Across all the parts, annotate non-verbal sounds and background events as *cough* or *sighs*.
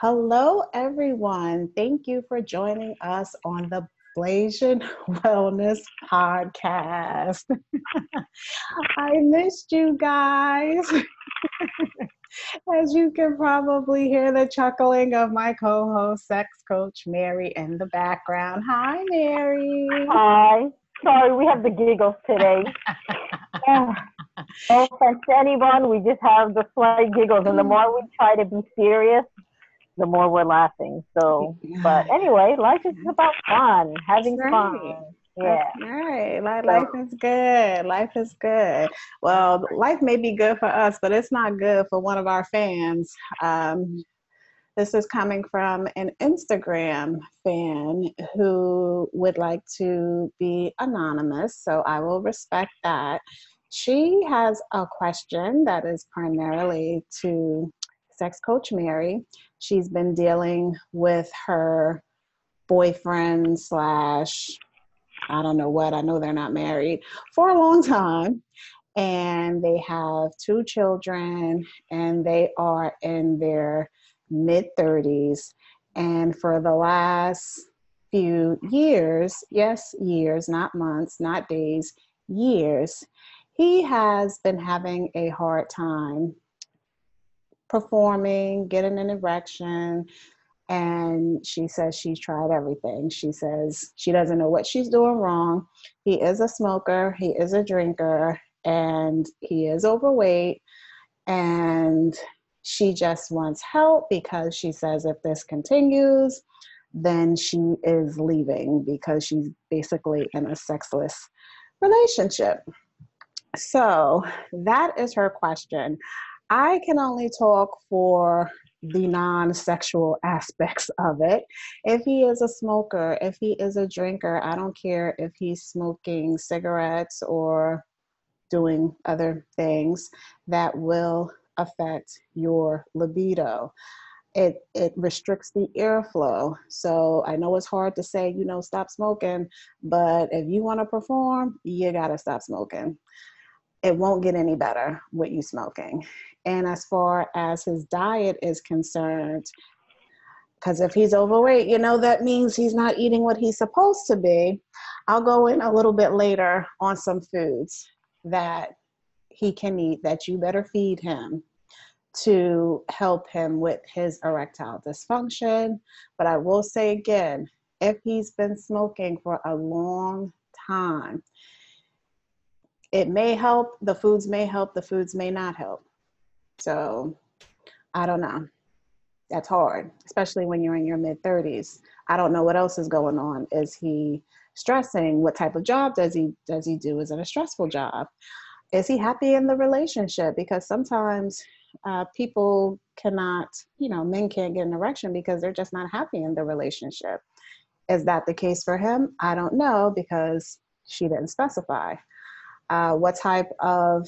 Hello, everyone. Thank you for joining us on the Blasian *laughs* Wellness Podcast. *laughs* I missed you guys. *laughs* As you can probably hear the chuckling of my co host, sex coach Mary, in the background. Hi, Mary. Hi. Sorry, we have the giggles today. no offense to anyone, we just have the slight giggles. And the mm. more we try to be serious, the more we're laughing. So, *laughs* but anyway, life is about fun, having That's fun. Yeah. That's right. Life, life is good. Life is good. Well, life may be good for us, but it's not good for one of our fans. Um, this is coming from an Instagram fan who would like to be anonymous, so I will respect that. She has a question that is primarily to sex coach Mary. She's been dealing with her boyfriend slash I don't know what, I know they're not married for a long time. And they have two children and they are in their mid 30s. And for the last few years, yes, years, not months, not days, years, he has been having a hard time performing, getting an erection. And she says she's tried everything. She says she doesn't know what she's doing wrong. He is a smoker, he is a drinker, and he is overweight. And she just wants help because she says if this continues, then she is leaving because she's basically in a sexless relationship. So that is her question. I can only talk for the non sexual aspects of it. If he is a smoker, if he is a drinker, I don't care if he's smoking cigarettes or doing other things that will affect your libido. It, it restricts the airflow. So I know it's hard to say, you know, stop smoking, but if you want to perform, you got to stop smoking. It won't get any better with you smoking. And as far as his diet is concerned, because if he's overweight, you know, that means he's not eating what he's supposed to be. I'll go in a little bit later on some foods that he can eat that you better feed him to help him with his erectile dysfunction. But I will say again, if he's been smoking for a long time, it may help, the foods may help, the foods may not help. So I don't know. That's hard, especially when you're in your mid 30s. I don't know what else is going on. Is he stressing? What type of job does he does he do? Is it a stressful job? Is he happy in the relationship? Because sometimes uh, people cannot, you know, men can't get an erection because they're just not happy in the relationship. Is that the case for him? I don't know because she didn't specify. Uh, what type of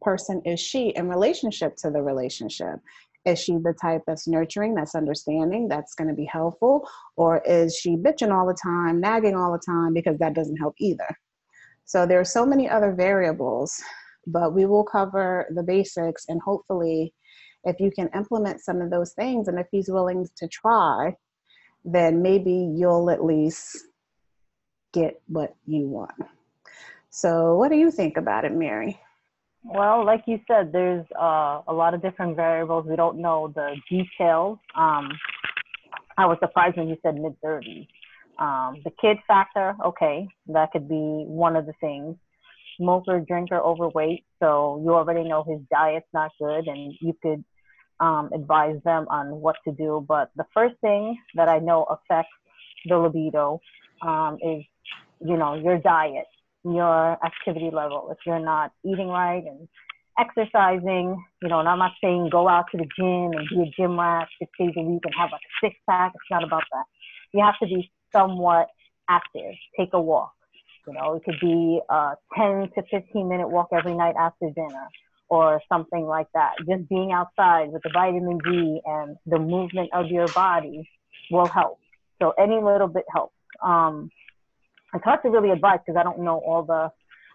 person is she in relationship to the relationship? Is she the type that's nurturing, that's understanding, that's going to be helpful? Or is she bitching all the time, nagging all the time because that doesn't help either? So there are so many other variables, but we will cover the basics and hopefully if you can implement some of those things and if he's willing to try, then maybe you'll at least get what you want. So, what do you think about it, Mary? Well, like you said, there's uh, a lot of different variables. We don't know the details. Um, I was surprised when you said mid 30s. Um, the kid factor, okay, that could be one of the things. Smoker, drinker, overweight. So you already know his diet's not good, and you could um, advise them on what to do. But the first thing that I know affects the libido um, is, you know, your diet your activity level. If you're not eating right and exercising, you know, and I'm not saying go out to the gym and be a gym rat six days a week and have like a six pack. It's not about that. You have to be somewhat active. Take a walk. You know, it could be a 10 to 15 minute walk every night after dinner or something like that. Just being outside with the vitamin D and the movement of your body will help. So any little bit helps. Um, it's hard to really advise because I don't know all the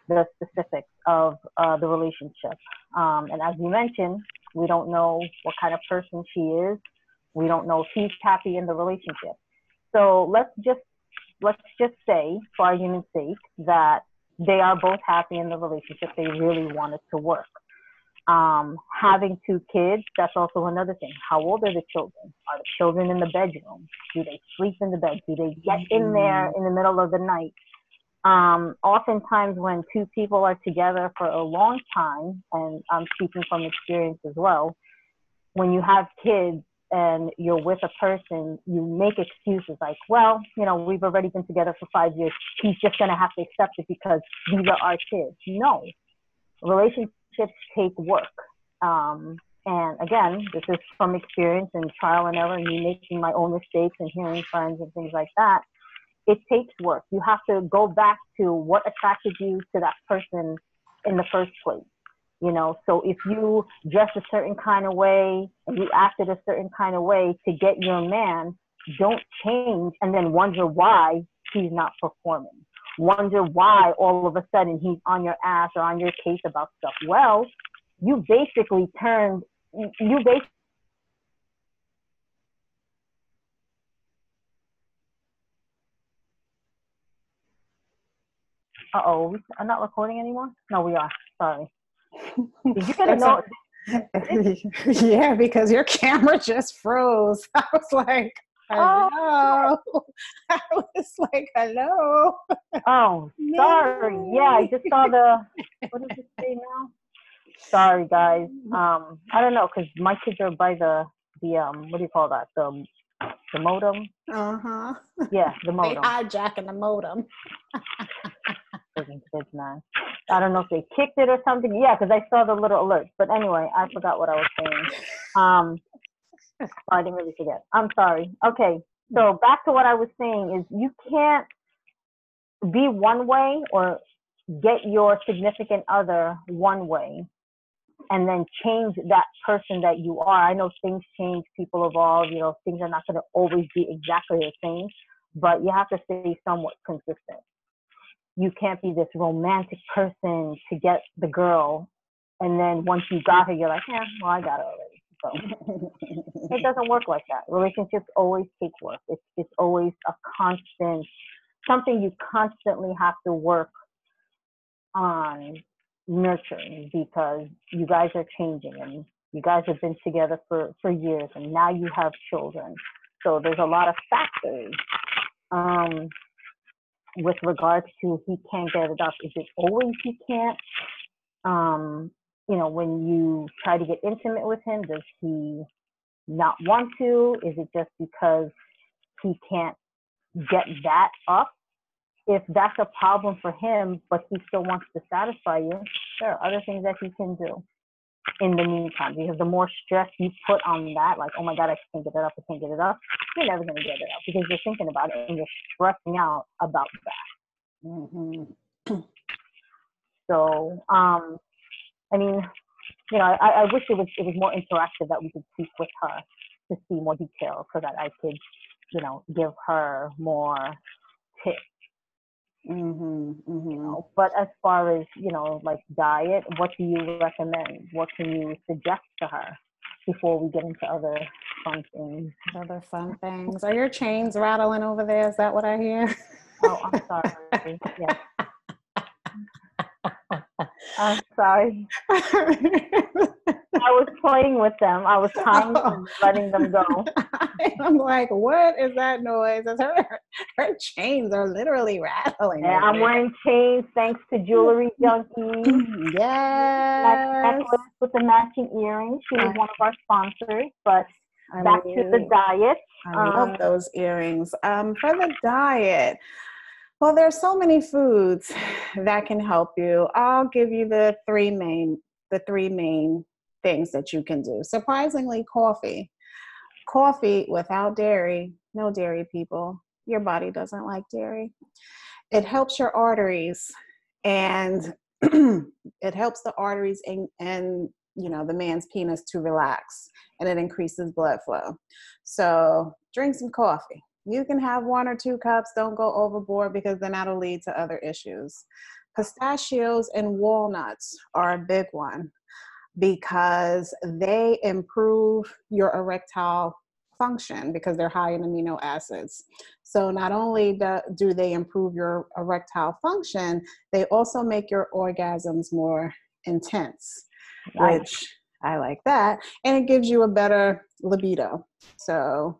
the specifics of uh, the relationship. Um, and as you mentioned, we don't know what kind of person she is. We don't know if he's happy in the relationship. So let's just let's just say, for argument's sake, that they are both happy in the relationship. They really want it to work. Um, having two kids, that's also another thing. How old are the children? Are the children in the bedroom? Do they sleep in the bed? Do they get in there in the middle of the night? Um, oftentimes, when two people are together for a long time, and I'm speaking from experience as well, when you have kids and you're with a person, you make excuses like, well, you know, we've already been together for five years. He's just going to have to accept it because these are our kids. No, relationships take work. Um, and again, this is from experience and trial and error, and me making my own mistakes and hearing friends and things like that it takes work. You have to go back to what attracted you to that person in the first place. You know, so if you dress a certain kind of way and you acted a certain kind of way to get your man, don't change and then wonder why he's not performing. Wonder why all of a sudden he's on your ass or on your case about stuff. Well, you basically turned, you basically Uh oh, I'm not recording anymore. No, we are. Sorry. Did you get a note? *laughs* yeah, because your camera just froze. *laughs* I was like, hello. Oh. *laughs* I was like, hello. Oh, *laughs* sorry. Yeah, I just saw the. *laughs* What does it say now? Sorry, guys. Um, I don't know because my kids are by the the um. What do you call that? The the modem. Uh huh. Yeah, the modem. They hijacking the modem kids, man. I don't know if they kicked it or something. Yeah, because I saw the little alert. But anyway, I forgot what I was saying. Um, Oh, I didn't really forget. I'm sorry. Okay, so back to what I was saying is you can't be one way or get your significant other one way and then change that person that you are. I know things change, people evolve, you know, things are not going to always be exactly the same, but you have to stay somewhat consistent you can't be this romantic person to get the girl and then once you got her you're like yeah well i got her already so *laughs* it doesn't work like that relationships always take work it's, it's always a constant something you constantly have to work on nurturing because you guys are changing and you guys have been together for, for years and now you have children so there's a lot of factors um, with regards to he can't get it up? Is it always he can't? Um, you know, when you try to get intimate with him, does he not want to? Is it just because he can't get that up? If that's a problem for him, but he still wants to satisfy you, there are other things that he can do in the meantime because the more stress you put on that, like, oh my God, I can't get it up, I can't get it up, you're never going to get it up because you're thinking about it and you're stressing out about that. Mm-hmm. So, um, I mean, you know, I, I wish it was it was more interactive that we could speak with her to see more details so that I could, you know, give her more tips Mm-hmm, mm-hmm. You know, but as far as you know, like diet, what do you recommend? What can you suggest to her before we get into other fun things? Other fun things. Are your chains rattling over there? Is that what I hear? Oh, I'm sorry. *laughs* yes. I'm sorry. I was playing with them. I was tying *laughs* oh. them, letting them go. *laughs* I'm like, what is that noise? It's her, *laughs* her chains are literally rattling. Yeah, I'm wearing chains thanks to Jewelry Junkie. yes. with the matching earrings. She was one of our sponsors, but I back to the diet. I love um, those earrings. Um, for the diet, well, there's so many foods *sighs* that can help you. I'll give you the three main the three main things that you can do. Surprisingly, coffee. Coffee without dairy, no dairy people. Your body doesn't like dairy. It helps your arteries and *clears throat* it helps the arteries and, and you know the man's penis to relax and it increases blood flow. So drink some coffee you can have one or two cups, don't go overboard because then that'll lead to other issues. Pistachios and walnuts are a big one because they improve your erectile function because they're high in amino acids. So not only do, do they improve your erectile function, they also make your orgasms more intense, which I like that. And it gives you a better libido. So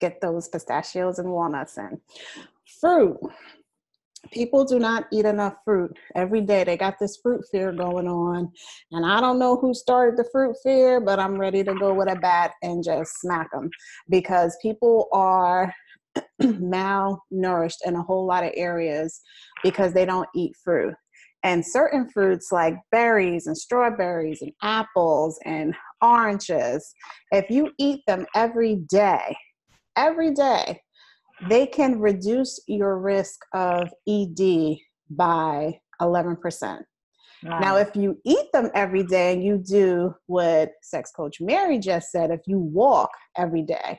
get those pistachios and walnuts in. Fruit people do not eat enough fruit every day. They got this fruit fear going on. And I don't know who started the fruit fear, but I'm ready to go with a bat and just smack them because people are *clears throat* malnourished in a whole lot of areas because they don't eat fruit. And certain fruits like berries and strawberries and apples and oranges, if you eat them every day, every day, they can reduce your risk of ED by 11%. Now, if you eat them every day and you do what sex coach Mary just said, if you walk every day,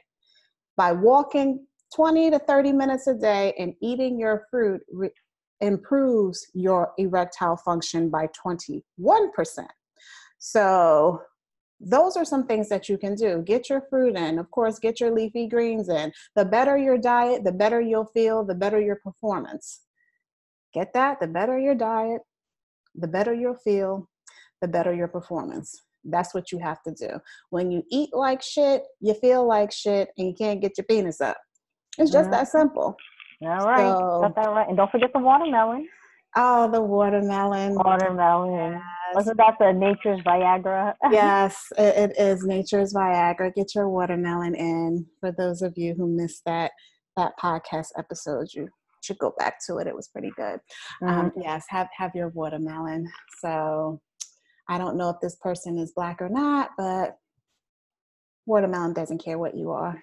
by walking 20 to 30 minutes a day and eating your fruit re- improves your erectile function by 21%. So those are some things that you can do. Get your fruit in, of course, get your leafy greens in. The better your diet, the better you'll feel, the better your performance. Get that? The better your diet, the better you'll feel, the better your performance. That's what you have to do. When you eat like shit, you feel like shit, and you can't get your penis up. It's just mm-hmm. that simple. All right. So, Got that right. And don't forget the watermelon. Oh, the watermelon. Watermelon. Yes. Wasn't that the nature's Viagra? yes, *laughs* it, it is nature's Viagra. Get your watermelon in. For those of you who missed that that podcast episode, you should go back to it. It was pretty good. Um, mm-hmm. Um, yes, have have your watermelon. So I don't know if this person is black or not, but watermelon doesn't care what you are.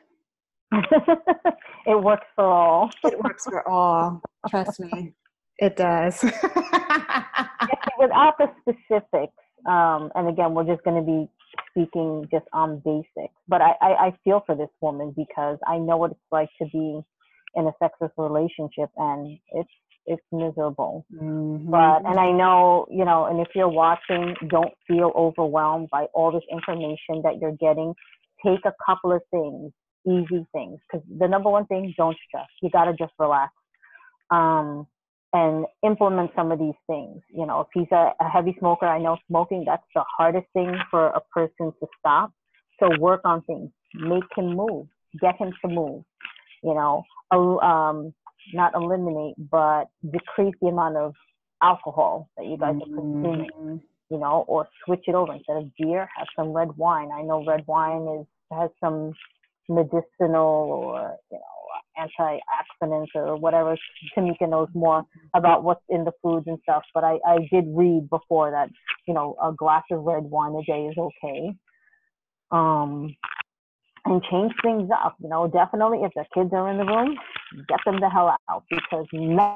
*laughs* it works for all. it works for all. Trust me. *laughs* It does. *laughs* Without the specifics, um, and again, we're just going to be speaking just on basics. But I, I, I feel for this woman because I know what it's like to be in a sexless relationship, and it's it's miserable. Mm-hmm. But and I know you know, and if you're watching, don't feel overwhelmed by all this information that you're getting. Take a couple of things, easy things, because the number one thing, don't stress. You gotta just relax. Um, and implement some of these things. You know, if he's a, a, heavy smoker, I know smoking, that's the hardest thing for a person to stop. So work on things, make him move, get him to move, you know, um, not eliminate, but decrease the amount of alcohol that you guys are consuming, mm-hmm. you know, or switch it over instead of beer, have some red wine. I know red wine is has some medicinal or, you know, antioxidants or whatever. Tamika knows more about what's in the foods and stuff, but I, I did read before that, you know, a glass of red wine a day is okay. Um, and change things up, you know, definitely if the kids are in the room, get them the hell out because nothing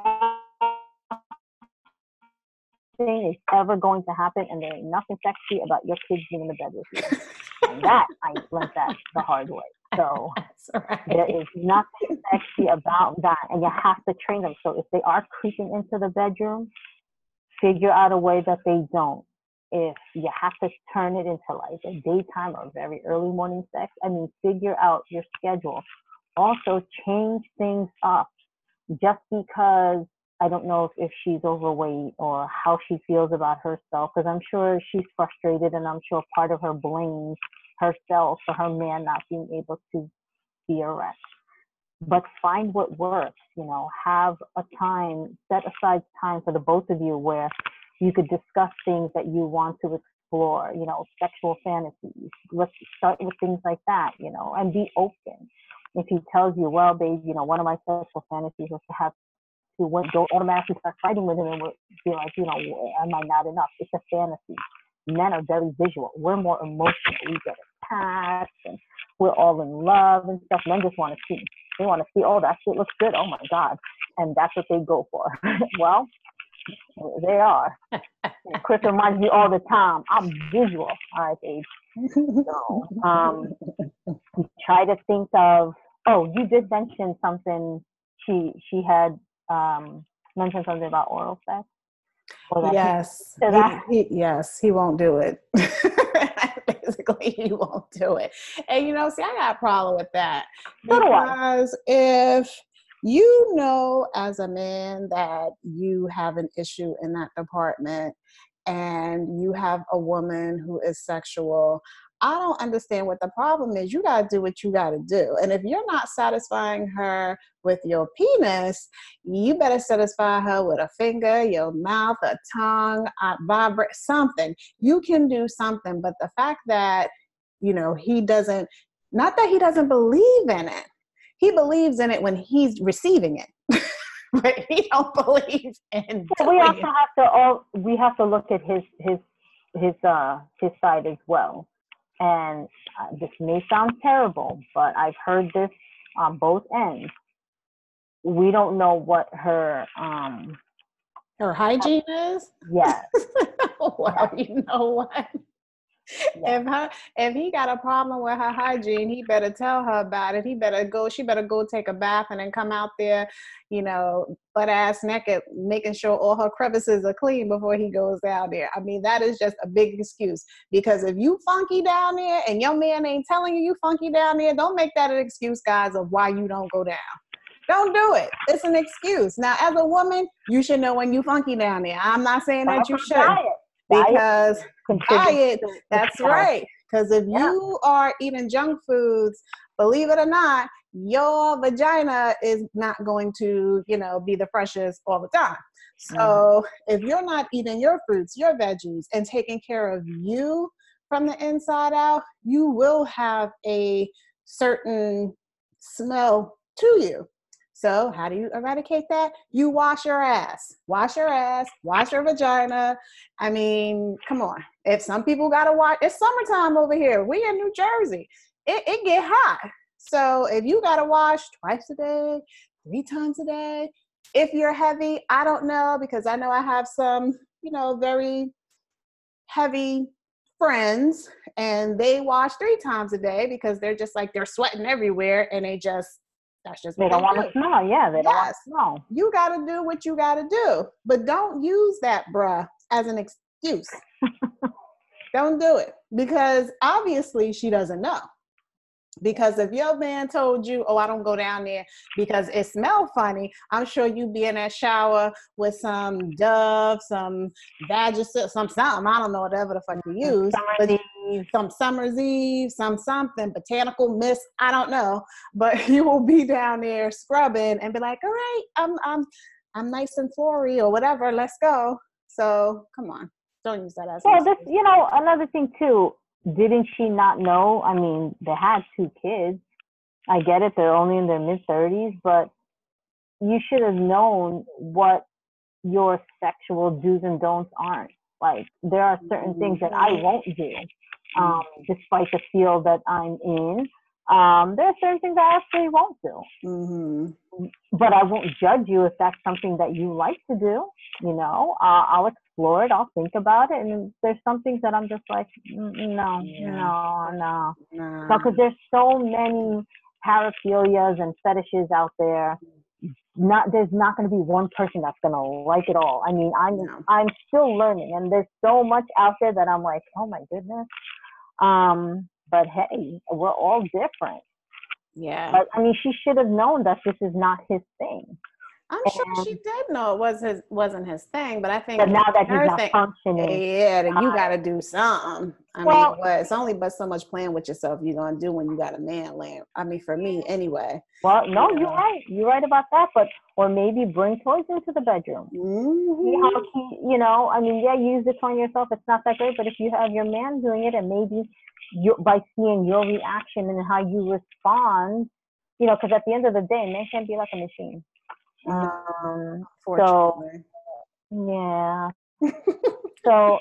is ever going to happen and there ain't nothing sexy about your kids being in the bed with you. *laughs* and that, I learned that the hard way. So *laughs* right. there is nothing sexy about that. And you have to train them. So if they are creeping into the bedroom, figure out a way that they don't. If you have to turn it into like a daytime or very early morning sex, I mean, figure out your schedule. Also, change things up just because I don't know if, if she's overweight or how she feels about herself, because I'm sure she's frustrated and I'm sure part of her blames herself or her man not being able to be erect. But find what works, you know, have a time, set aside time for the both of you where you could discuss things that you want to explore, you know, sexual fantasies. Let's start with things like that, you know, and be open. If he tells you, well, babe, you know, one of my sexual fantasies is to have to don't automatically start fighting with him and be like, you know, am I not enough? It's a fantasy men are very visual. We're more emotional. We get attached and we're all in love and stuff. Men just want to see. They want to see, oh, that shit looks good. Oh my God. And that's what they go for. *laughs* well, they are. *laughs* Chris reminds me all the time, I'm visual. All right, babe. So, um, try to think of, oh, you did mention something. She, she had um, mentioned something about oral sex yes he, he, yes he won't do it *laughs* basically he won't do it. And you know, see, I got a problem with that So because if you know as a man that you have an issue in that department and you have a woman who is sexual I don't understand what the problem is. You got to do what you got to do. And if you're not satisfying her with your penis, you better satisfy her with a finger, your mouth, a tongue, a vibrate, something. You can do something. But the fact that, you know, he doesn't, not that he doesn't believe in it, he believes in it when he's receiving it. *laughs* but he don't believe in we also it. have to all we have to look at his his his uh his side as well. And uh, this may sound terrible, but I've heard this on both ends. We don't know what her um Her hygiene is? yes *laughs* well, you know what? Yeah. If her if he got a problem with her hygiene, he better tell her about it. He better go. She better go take a bath and then come out there, you know, butt ass naked, making sure all her crevices are clean before he goes down there. I mean, that is just a big excuse because if you funky down there and your man ain't telling you you funky down there, don't make that an excuse, guys, of why you don't go down. Don't do it. It's an excuse. Now, as a woman, you should know when you funky down there. I'm not saying that you should diet. Because diet, that's right. Because if Yeah. you are eating junk foods, believe it or not, your vagina is not going to, you know, be the freshest all the time. So Mm-hmm. if you're not eating your fruits, your veggies, and taking care of you from the inside out, you will have a certain smell to you. So, how do you eradicate that? You wash your ass. Wash your ass, wash your vagina. I mean, come on. If some people got to wash, it's summertime over here. We in New Jersey. It, it get hot. So, if you got to wash twice a day, three times a day, if you're heavy, I don't know because I know I have some, you know, very heavy friends and they wash three times a day because they're just like they're sweating everywhere and they just that's just They don't want to smell. Yeah, they don't want Yes. to smell. you got to do what you got to do, but don't use that bruh as an excuse. *laughs* don't do it because obviously she doesn't know. Because if your man told you, "Oh, I don't go down there because it smells funny," I'm sure you'd be in that shower with some Dove, some Vagisil, some something. I don't know whatever the fuck you use, Summer but some summer's eve, some something, botanical mist, I don't know. But *laughs* you will be down there scrubbing and be like, all right, I'm I'm I'm nice and flory or whatever, let's go. So come on. Don't use that as Well, this, you know, another thing too. Didn't she not know? I mean, they had two kids. I get it; they're only in their mid thirties, but you should have known what your sexual do's and don'ts aren't. Like, there are certain things that I won't do, um, despite the field that I'm in. Um, there are certain things I actually won't do. Mm-hmm. but I won't judge you if that's something that you like to do. You know, uh, I'll explore it. I'll think about it. And there's some things that I'm just like, "Mm, no, Yeah. no, no, because there's so many paraphilias and fetishes out there. Not there's not going to be one person that's going to like it all. I mean, I'm No. I'm still learning, and there's so much out there that I'm like, oh my goodness. Um, but hey, we're all different. Yeah. But I mean, she should have known that this is not his thing. I'm sure she did know it was his wasn't his thing, but I think But now that he's her not thing- functioning, Yeah, you Uh, got to do something. I well- mean, what? It's only but so much playing with yourself you're gonna do when you got a man laying. I mean, for me anyway. well, no, you're right. You're right about that. But or maybe bring toys into the bedroom. See Mhm. how he, you know, I mean, yeah, use this on yourself. It's not that great, but if you have your man doing it, and maybe you by seeing your reaction and how you respond, you know, because at the end of the day, man can't be like a machine. Um, Fortunately. yeah. *laughs* so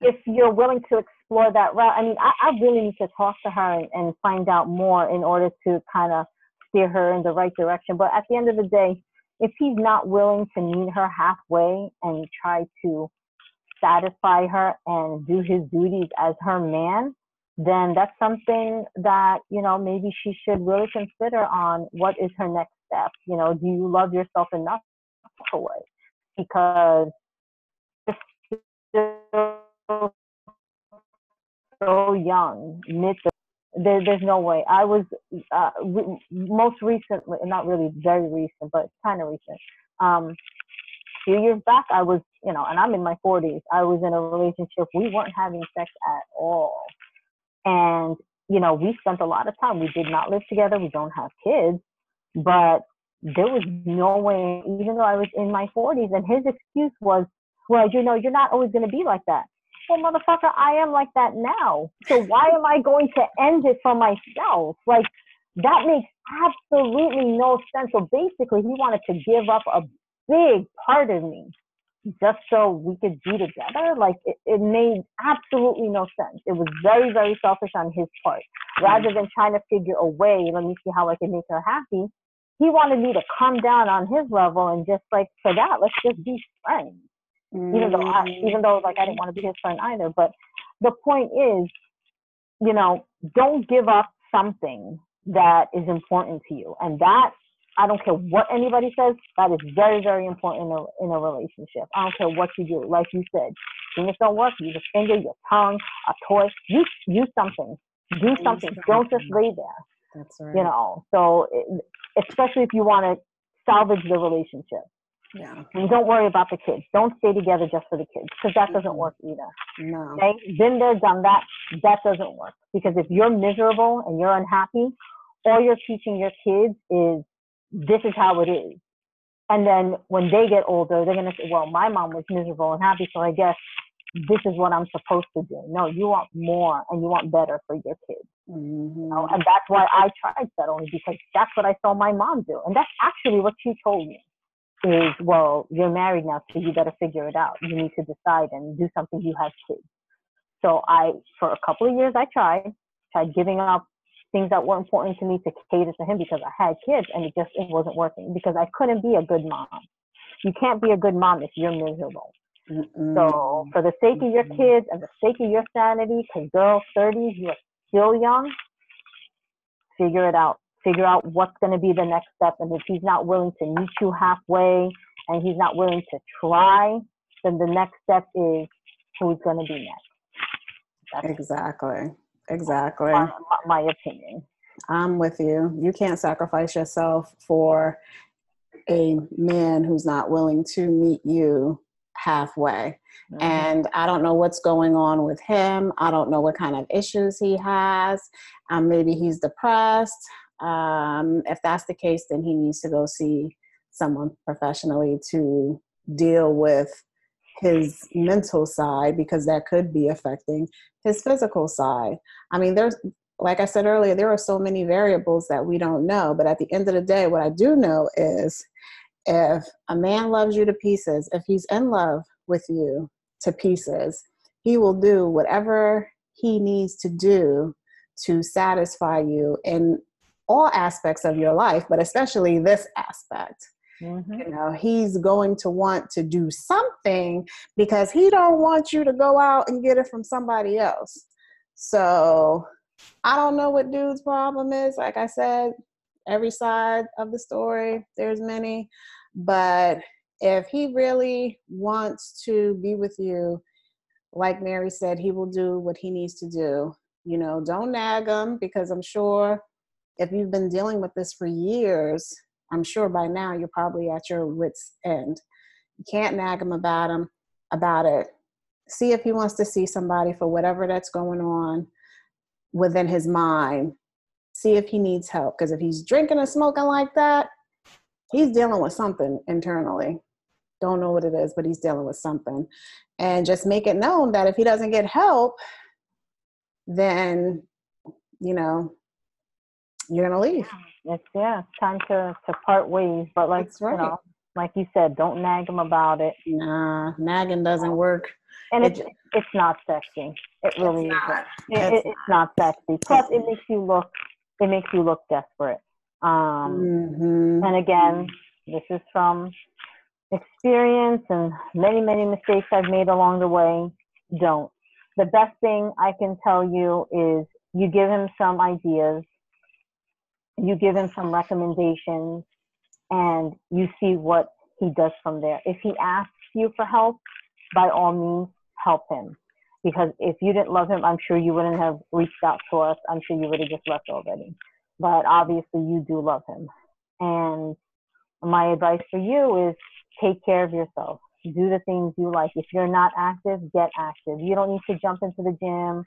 if you're willing to explore that route, I mean, I, I really need to talk to her and, and find out more in order to kind of steer her in the right direction. But at the end of the day, if he's not willing to meet her halfway and try to satisfy her and do his duties as her man, then that's something that, you know, maybe she should really consider on what is her next step. You know, do you love yourself enough walk away? Because you're so young, mid. There, there's no way. I was uh, re- most recently, not really very recent, but kind of recent. Um, a few years back, I was, you know, and I'm in my 40s. I was in a relationship. We weren't having sex at all, and you know, we spent a lot of time. We did not live together. We don't have kids, but there was no way, even though I was in my 40s, and his excuse was, well, you know, you're not always going to be like that. Well, motherfucker, I am like that now. So why am I going to end it for myself? Like, that makes absolutely no sense. So basically, he wanted to give up a big part of me just so we could be together. Like, it, it made absolutely no sense. It was very, very selfish on his part. Rather than trying to figure a way, let me see how I can make her happy, he wanted me to come down on his level and just like, for that, let's just be friends mm-hmm. even though I, mm-hmm. even though like I didn't want to be his friend either. But the point is, you know, don't give up something that is important to you, and that I don't care what anybody says. That is very, very important in a in a relationship. I don't care what you do. Like you said, things don't work. Use a finger, your tongue, a toy. Use use something. Do something. Don't just lay there. That's right. You know. So, especially if you want to salvage the relationship. Yeah. And don't worry about the kids. Don't stay together just for the kids because that doesn't work either. No. Okay? Been there, done that. That doesn't work because if you're miserable and you're unhappy, all you're teaching your kids is this is how it is. And then when they get older, they're going to say, well, my mom was miserable and happy, so I guess this is what I'm supposed to do. No, you want more and you want better for your kids. Mm-hmm. You know? And that's why I tried settling because that's what I saw my mom do. And that's actually what she told me is, well, you're married now, so you better figure it out. You need to decide and do something. You have kids. So I, for a couple of years, I tried, tried giving up things that were important to me to cater to him because I had kids and it just it wasn't working because I couldn't be a good mom. You can't be a good mom if you're miserable. Mm-mm. So for the sake of your kids and the sake of your sanity, because girl, 30s, you're still young, figure it out figure out what's going to be the next step. And if he's not willing to meet you halfway and he's not willing to try, then the next step is who's going to be next. That's exactly. Exactly. My, my opinion. I'm with you. You can't sacrifice yourself for a man who's not willing to meet you halfway. Mm-hmm. And I don't know what's going on with him. I don't know what kind of issues he has. Um, maybe he's depressed. Um, if that's the case, then he needs to go see someone professionally to deal with his mental side because that could be affecting his physical side. I mean, there's, like I said earlier, there are so many variables that we don't know. But at the end of the day, what I do know is if a man loves you to pieces, if he's in love with you to pieces, he will do whatever he needs to do to satisfy you in all aspects of your life, but especially this aspect. Mm-hmm. You know, he's going to want to do something because he don't want you to go out and get it from somebody else. So I don't know what dude's problem is. Like I said, every side of the story, there's many. But if he really wants to be with you, like Mary said, he will do what he needs to do. You know, don't nag him because I'm sure if you've been dealing with this for years, I'm sure by now you're probably at your wits' end. You can't nag him about him about it. See if he wants to see somebody for whatever that's going on within his mind. See if he needs help. Because if he's drinking and smoking like that, he's dealing with something internally. Don't know what it is, but he's dealing with something. And just make it known that if he doesn't get help, then, you know, you're gonna leave. It's yeah, time to to part ways. But like right. you know, like you said, don't nag him about it. Nah, nagging doesn't work. And it, it's it's not sexy. It really isn't. It, it's, it's not sexy. Plus, it makes you look it makes you look desperate. Um, mm-hmm. And again, this is from experience and many many mistakes I've made along the way. Don't. The best thing I can tell you is you give him some ideas you give him some recommendations and you see what he does from there. If he asks you for help, by all means, help him. Because if you didn't love him, I'm sure you wouldn't have reached out to us. I'm sure you would have just left already. But obviously, you do love him. And my advice for you is take care of yourself. Do the things you like. If you're not active, get active. You don't need to jump into the gym.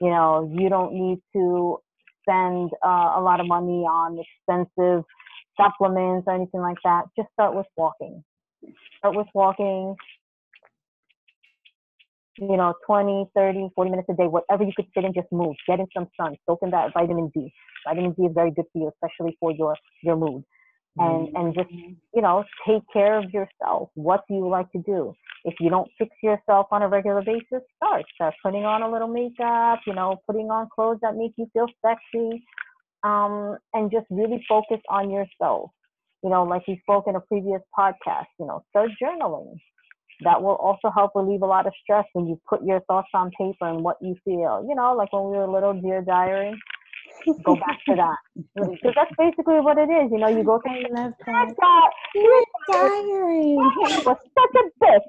You know, you don't need to spend uh, a lot of money on expensive supplements or anything like that. Just start with walking. Start with walking, you know, 20, 30, 40 minutes a day, whatever you could fit in, just move. Get in some sun. Soak in that vitamin D. Vitamin D is very good for you, especially for your, your mood. And, mm-hmm. and just, you know, take care of yourself. What do you like to do? If you don't fix yourself on a regular basis, start. Start putting on a little makeup, you know, putting on clothes that make you feel sexy. Um, and just really focus on yourself. You know, like we spoke in a previous podcast, you know, start journaling that will also help relieve a lot of stress when you put your thoughts on paper and what you feel. You know, like when we were little, dear diary. go back to that because that's basically what it is. You know, you go to *laughs* that that dear diary was such a bitch.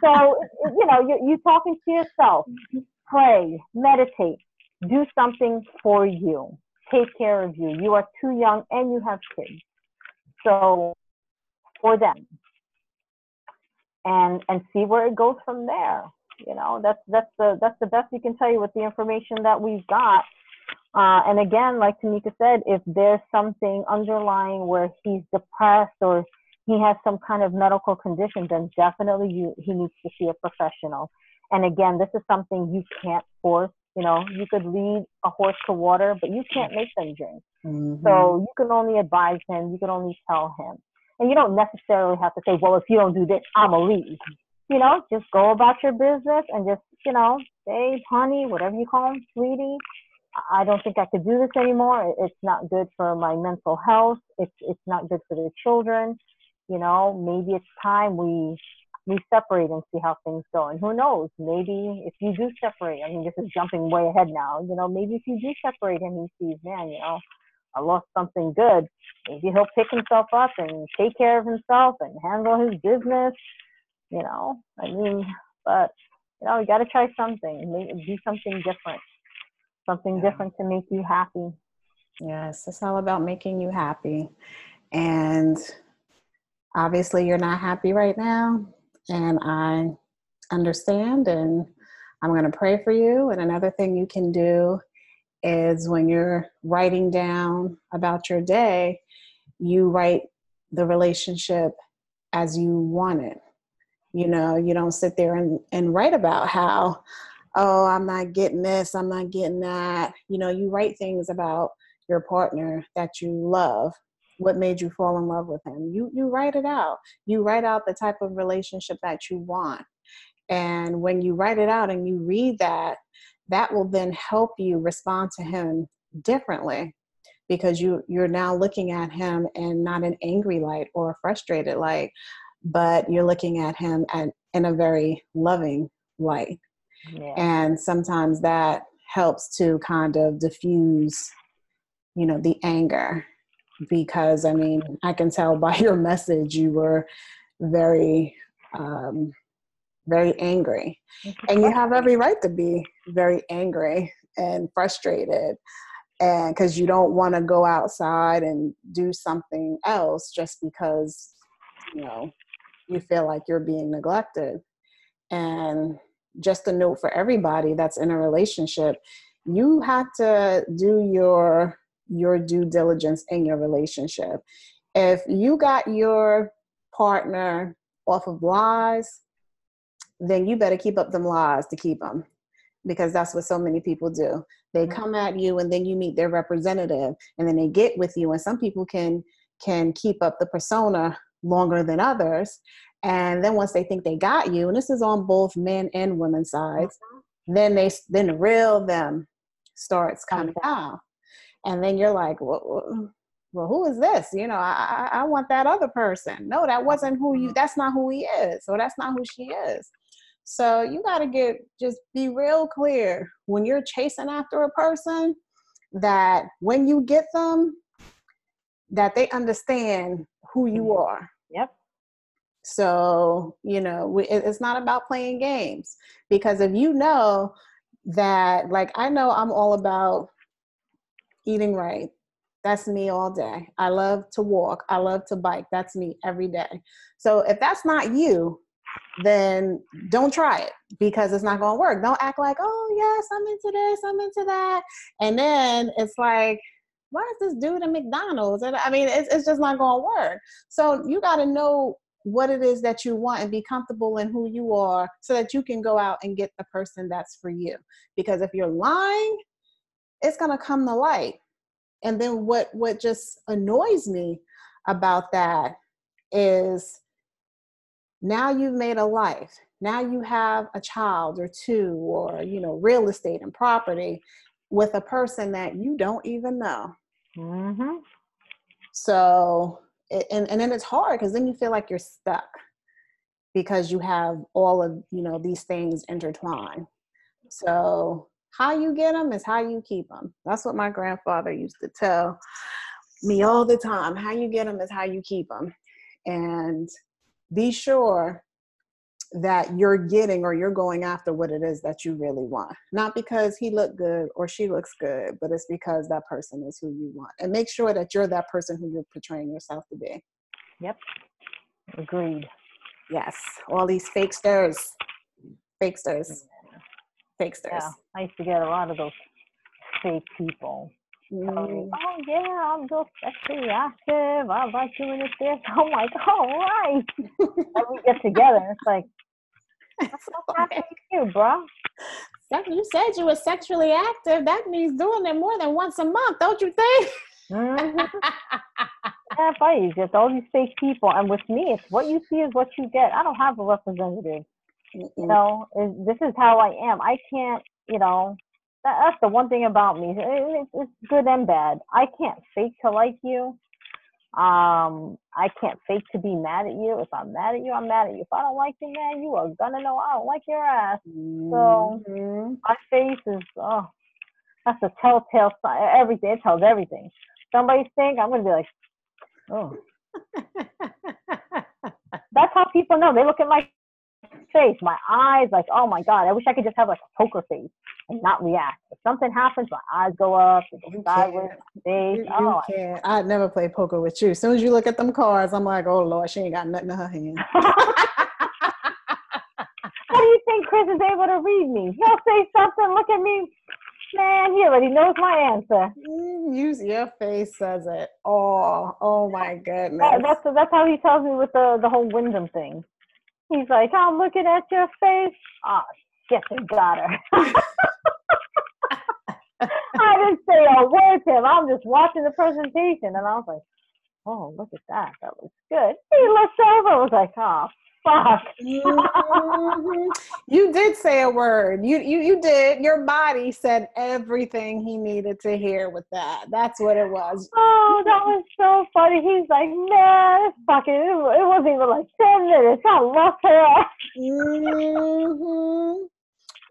so you know, you you talking to yourself. Pray, meditate, do something for you. Take care of you. You are too young and you have kids. So for them, and and see where it goes from there you know? That's that's the that's the best we can tell you with the information that we've got. Uh, and again like tamika said if there's something underlying where he's depressed or he has some kind of medical condition then definitely you, he needs to see a professional. And again this is something you can't force you know? You could lead a horse to water but you can't make them drink. Mm-hmm. so you can only advise him. You can only tell him and you don't necessarily have to say, well, if you don't do this, I'm to leave. You know, just go about your business and just, you know, say, honey, whatever you call him, sweetie, I don't think I could do this anymore. It's not good for my mental health. It's it's not good for the children. You know, maybe it's time we we separate and see how things go. And who knows? Maybe if you do separate, I mean, this is jumping way ahead now. You know, maybe if you do separate and he sees, man, you know, I lost something good. Maybe he'll pick himself up and take care of himself and handle his business. You know, I mean, but you know, you got to try something. Maybe do something different. Something yeah. different to make you happy. Yes, it's all about making you happy. And obviously, you're not happy right now. And I understand. And I'm going to pray for you. And another thing you can do is when you're writing down about your day, you write the relationship as you want it. You know, you don't sit there and, and write about how, oh, I'm not getting this, I'm not getting that. You know, you write things about your partner that you love. What made you fall in love with him? You you write it out. You write out the type of relationship that you want. And when you write it out and you read that, that will then help you respond to him differently because you you're now looking at him in not an angry light or a frustrated light but you're looking at him at, in a very loving light yeah. and sometimes that helps to kind of diffuse you know the anger because i mean i can tell by *laughs* your message you were very um, very angry. And you have every right to be very angry and frustrated. And because you don't want to go outside and do something else just because, you know, you feel like you're being neglected. And just a note for everybody that's in a relationship, you have to do your your due diligence in your relationship. If you got your partner off of lies, then you better keep up them lies to keep them because that's what so many people do. They mm-hmm. come at you and then you meet their representative and then they get with you and some people can can keep up the persona longer than others and then once they think they got you and this is on both men and women's sides mm-hmm. then they then the real them starts coming out and then you're like well, well who is this you know I, I, I want that other person no that wasn't who you mm-hmm. that's not who he is or that's not who she is so you got to get just be real clear when you're chasing after a person that when you get them that they understand who you mm-hmm. are. Yep. So, you know, we, it's not about playing games because if you know that, like, I know I'm all about eating right. That's me all day. I love to walk. I love to bike. That's me every day. So if that's not you, then don't try it because it's not going to work. Don't act like, oh, yes, I'm into this, I'm into that. And then it's like, why is this dude at McDonald's? And I mean, it's, it's just not going to work. So you got to know what it is that you want and be comfortable in who you are so that you can go out and get the person that's for you. Because if you're lying, it's going to come to light. And then what what just annoys me about that is now you've made a life. Now you have a child or two or you know real estate and property with a person that you don't even know. Mm-hmm. So and, and then it's hard because then you feel like you're stuck because you have all of you know these things intertwined so how you get them is how you keep them that's what my grandfather used to tell me all the time how you get them is how you keep them and be sure that you're getting or you're going after what it is that you really want. Not because he looked good or she looks good, but it's because that person is who you want. And make sure that you're that person who you're portraying yourself to be. Yep. Agreed. Yes. All these fakesters. Fakesters. Fakesters. Yeah. I used to get a lot of those fake people. Mm. oh yeah, I'm just sexually active. I like doing this. I'm like, all right. *laughs* and we get together, it's like, happening to you, bro? You said you were sexually active. That means doing it more than once a month, don't you think? Mm-hmm. *laughs* yeah, funny. Just all these fake people, and with me, it's what you see is what you get. I don't have a representative. Mm-mm. You know, this is how I am. I can't. You know, that, that's the one thing about me. It, it's good and bad. I can't fake to like you. Um, I can't fake to be mad at you. If I'm mad at you, I'm mad at you. If I don't like you, man, you are gonna know I don't like your ass. Mm-hmm. So my face is oh, that's a telltale sign. Everything it tells everything. Somebody stink, I'm gonna be like, oh. *laughs* that's how people know. They look at my face, my eyes, like, oh my god, I wish I could just have like a poker face and not react. If something happens, my eyes go up, sideways, face. Oh, can't. I'd never play poker with you. As soon as you look at them cards, I'm like, oh lord, she ain't got nothing in her hand. *laughs* How do you think Chris is able to read me? He'll say something, look at me. Man, he already knows my answer. Mm, use your face says it. Oh, oh my goodness. That, that's that's how he tells me with the the whole Wyndham thing. He's like, I'm looking at your face. Oh, shit, they got her. *laughs* I didn't say a word to him. I'm just watching the presentation. And I was like, oh, look at that. That looks good. He looked over. I was like, oh, fuck. *laughs* mm-hmm. You did say a word. You you you did. Your body said everything he needed to hear with that. That's what it was. Oh, that was so funny. He's like, man, it's fucking. It wasn't even like ten minutes. I love her. Mm-hmm.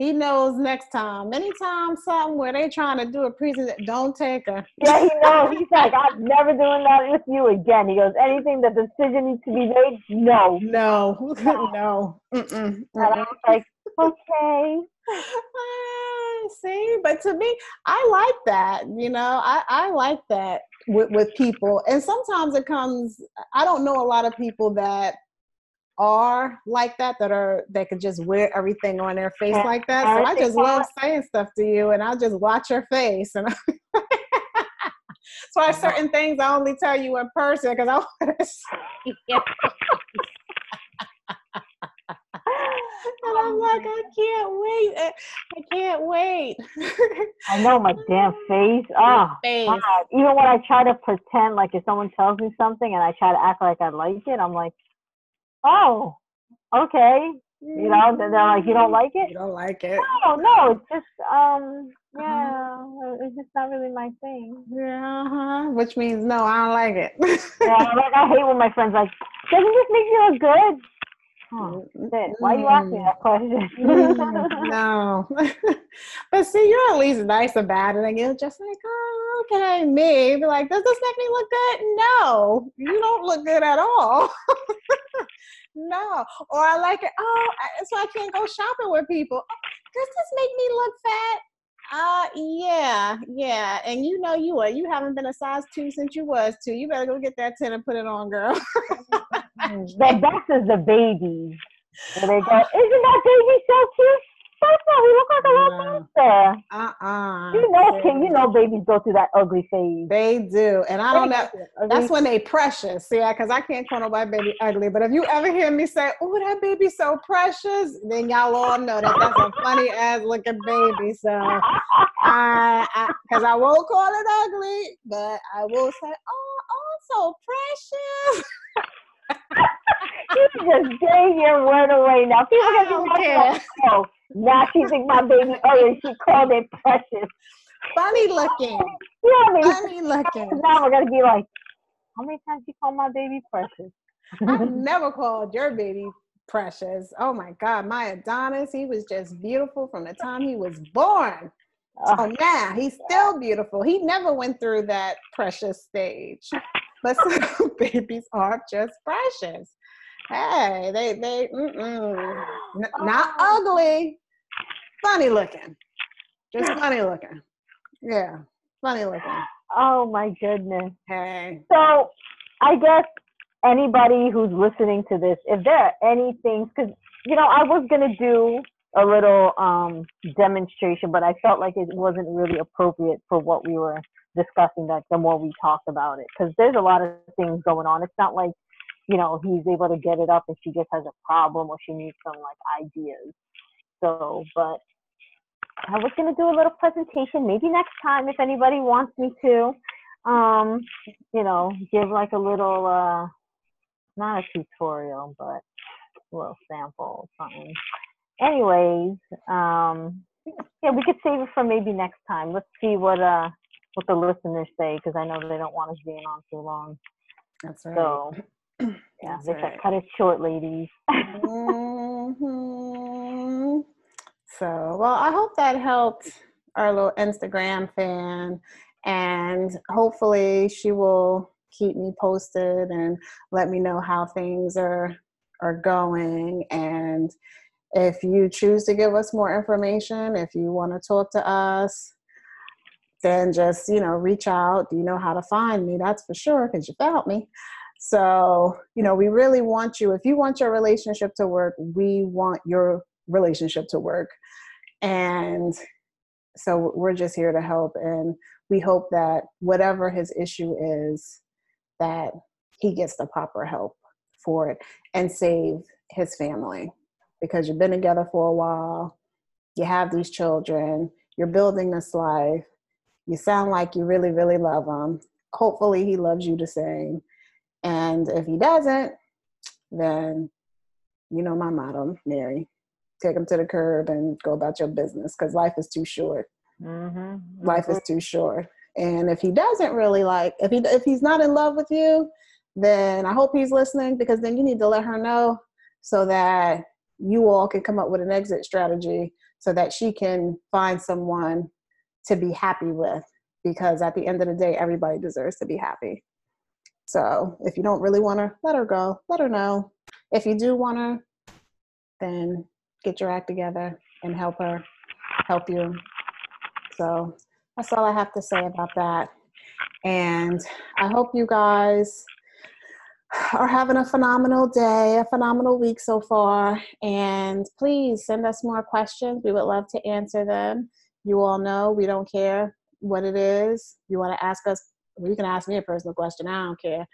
He knows next time. Anytime something where they trying to do a presentation, don't take her. Yeah, he knows. He's like, I'm never doing that with you again. He goes, anything the decision needs to be made, no. No, *laughs* no. Mm-mm. And I was like, okay. Ah, see, but to me, I like that. You know, I, I like that with, with people. And sometimes it comes, I don't know a lot of people that are like that that are that can just wear everything on their face like that. So I just love saying stuff to you and I'll just watch your face and *laughs* so I uh-huh. certain things I only tell you in person because I want to *laughs* see *laughs* you. and I'm like, I can't wait. Eh, I can't wait. I know my damn face. Oh, face. Even when I try to pretend like if someone tells me something and I try to act like I like it, I'm like, oh, okay. You know, they're like, you don't like it? You don't like it? No, no, it's just, um, yeah, uh-huh. it's just not really my thing. Yeah, uh-huh. which means no, I don't like it. yeah, like I hate when my friends like, doesn't this make you look good? Oh, Why are you asking that question? *laughs* Mm, no. *laughs* but see, you're at least nice about it. And you're just like, oh, okay, me. Be like, does this make me look good? No, you don't look good at all. *laughs* no. Or I like it. Oh, so I can't go shopping with people. Does this make me look fat? Uh, yeah, yeah. And you know you are. You haven't been a size two since you was two. You better go get that ten and put it on, girl. the best is the baby. Where they go, isn't that baby so cute? Of all, he look like a little monster. Uh-uh. You know, kid, you know, babies go through that ugly phase. They do, and I don't know. That's when they precious. See, because I can't call nobody baby ugly. But if you ever hear me say, "Oh, that baby's so precious," then y'all all know that that's a funny ass looking baby. So, I, because I, I won't call it ugly, but I will say, "Oh, oh, so precious." *laughs* you just gave your word away. Now people gonna be like, oh, now she think my baby oh, ugly. She called it precious. Funny looking. Yeah, I mean, funny looking. *laughs* Now we're gonna be like, how many times you call my baby precious? I've *laughs* never called your baby precious. Oh my God, my Adonis, he was just beautiful from the time he was born. Oh, now he's still beautiful. He never went through that precious stage. But *laughs* some babies are just precious. Hey, they they mm-mm. N- not oh. ugly, funny looking, just funny looking. Yeah, funny looking. Oh my goodness. Hey. So, I guess anybody who's listening to this, if there are any things, because you know, I was gonna do a little um demonstration, but I felt like it wasn't really appropriate for what we were discussing. Like the more we talked about it, because there's a lot of things going on. It's not like you know, he's able to get it up if she just has a problem or she needs some like ideas. So, but I was gonna do a little presentation maybe next time if anybody wants me to. Um, you know, give like a little uh not a tutorial, but a little sample or something. Anyways, um yeah, we could save it for maybe next time. Let's see what uh what the listeners say because I know they don't want us being on too long. That's right. So *clears throat* yeah, they said cut it short, ladies. *laughs* mm-hmm. So, well, I hope that helped our little Instagram fan, and hopefully she will keep me posted and let me know how things are are going. And if you choose to give us more information if you want to talk to us then just you know reach out. You know how to find me that's for sure because you found me. So, you know, we really want you, if you want your relationship to work, we want your relationship to work. And so we're just here to help. And we hope that whatever his issue is, that he gets the proper help for it and save his family because you've been together for a while, you have these children, you're building this life, you sound like you really, really love him. Hopefully, he loves you the same. And if he doesn't, then you know my motto, Mary. Take him to the curb and go about your business because life is too short. Mm-hmm. Life is too short. And if he doesn't really like, if he if he's not in love with you, then I hope he's listening because then you need to let her know so that you all can come up with an exit strategy so that she can find someone to be happy with because at the end of the day everybody deserves to be happy so if you don't really want to let her go, let her know. If you do want her, then get your act together and help her, help you. So that's all I have to say about that. And I hope you guys are having a phenomenal day, a phenomenal week so far. And please send us more questions. We would love to answer them. You all know we don't care what it is. You want to ask us you can ask me a personal question. I don't care.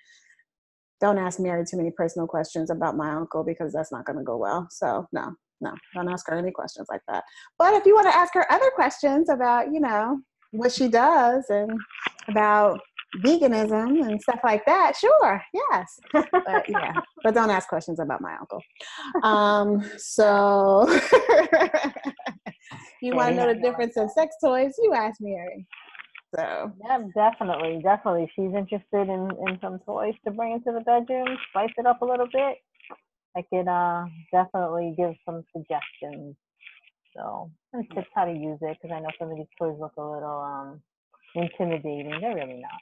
Don't ask Mary too many personal questions about my uncle because that's not going to go well. So no, no, don't ask her any questions like that. But if you want to ask her other questions about, you know, what she does and about veganism and stuff like that, sure, yes. But yeah, but don't ask questions about my uncle. Um, so *laughs* you want to know the difference in sex toys? You ask Mary. So yeah, definitely, definitely. She's interested in in some toys to bring into the bedroom, spice it up a little bit. I could uh definitely give some suggestions. So and tips how to use it because I know some of these toys look a little um intimidating. They're really not.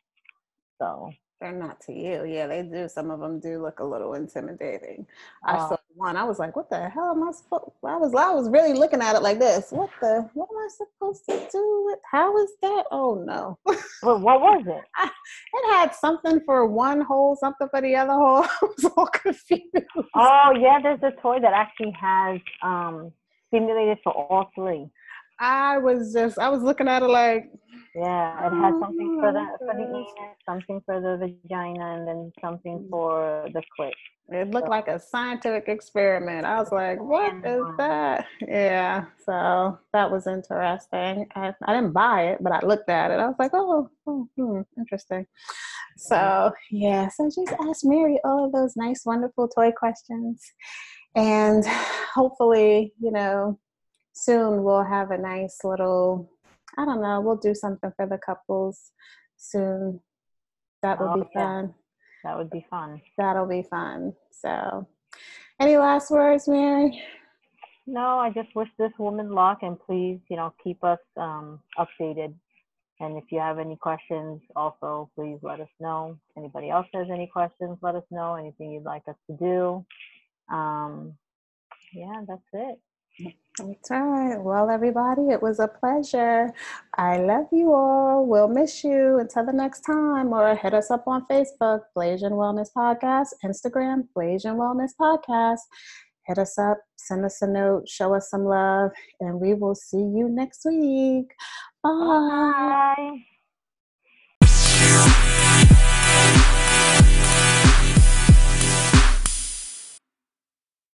So They're not to you. Yeah, they do. Some of them do look a little intimidating. I Oh. saw one. I was like, "What the hell am I supposed?" I was, I was really looking at it like this. What the? What am I supposed to do with? How is that? Oh no! What, what was it? *laughs* it had something for one hole, something for the other hole. *laughs* I was all confused. Oh yeah, there's a toy that actually has um stimulated for all three. I was just, I was looking at it like, Yeah, it has something for the for the anus, something for the vagina, and then something for the clit. It looked like a scientific experiment. I was like, what is that? Yeah, so that was interesting. I, I didn't buy it, but I looked at it. I was like, oh, oh hmm, interesting. So, yeah, so just ask Mary all of those nice, wonderful toy questions. And hopefully, you know, soon we'll have a nice little, I don't know, we'll do something for the couples soon. That would Oh, be yeah. fun That would be fun. that'll be fun. So, any last words, Mary? No, I just wish this woman luck, and please, you know, keep us um, updated. And if you have any questions, also please let us know. Anybody else has any questions, let us know. Anything you'd like us to do. Um, yeah, that's it. That's. Well, everybody, it was a pleasure. I love you all. We'll miss you until the next time. Or hit us up on Facebook, Blasian Wellness Podcast, Instagram, Blasian Wellness Podcast. Hit us up, send us a note, show us some love, and we will see you next week. Bye. Bye.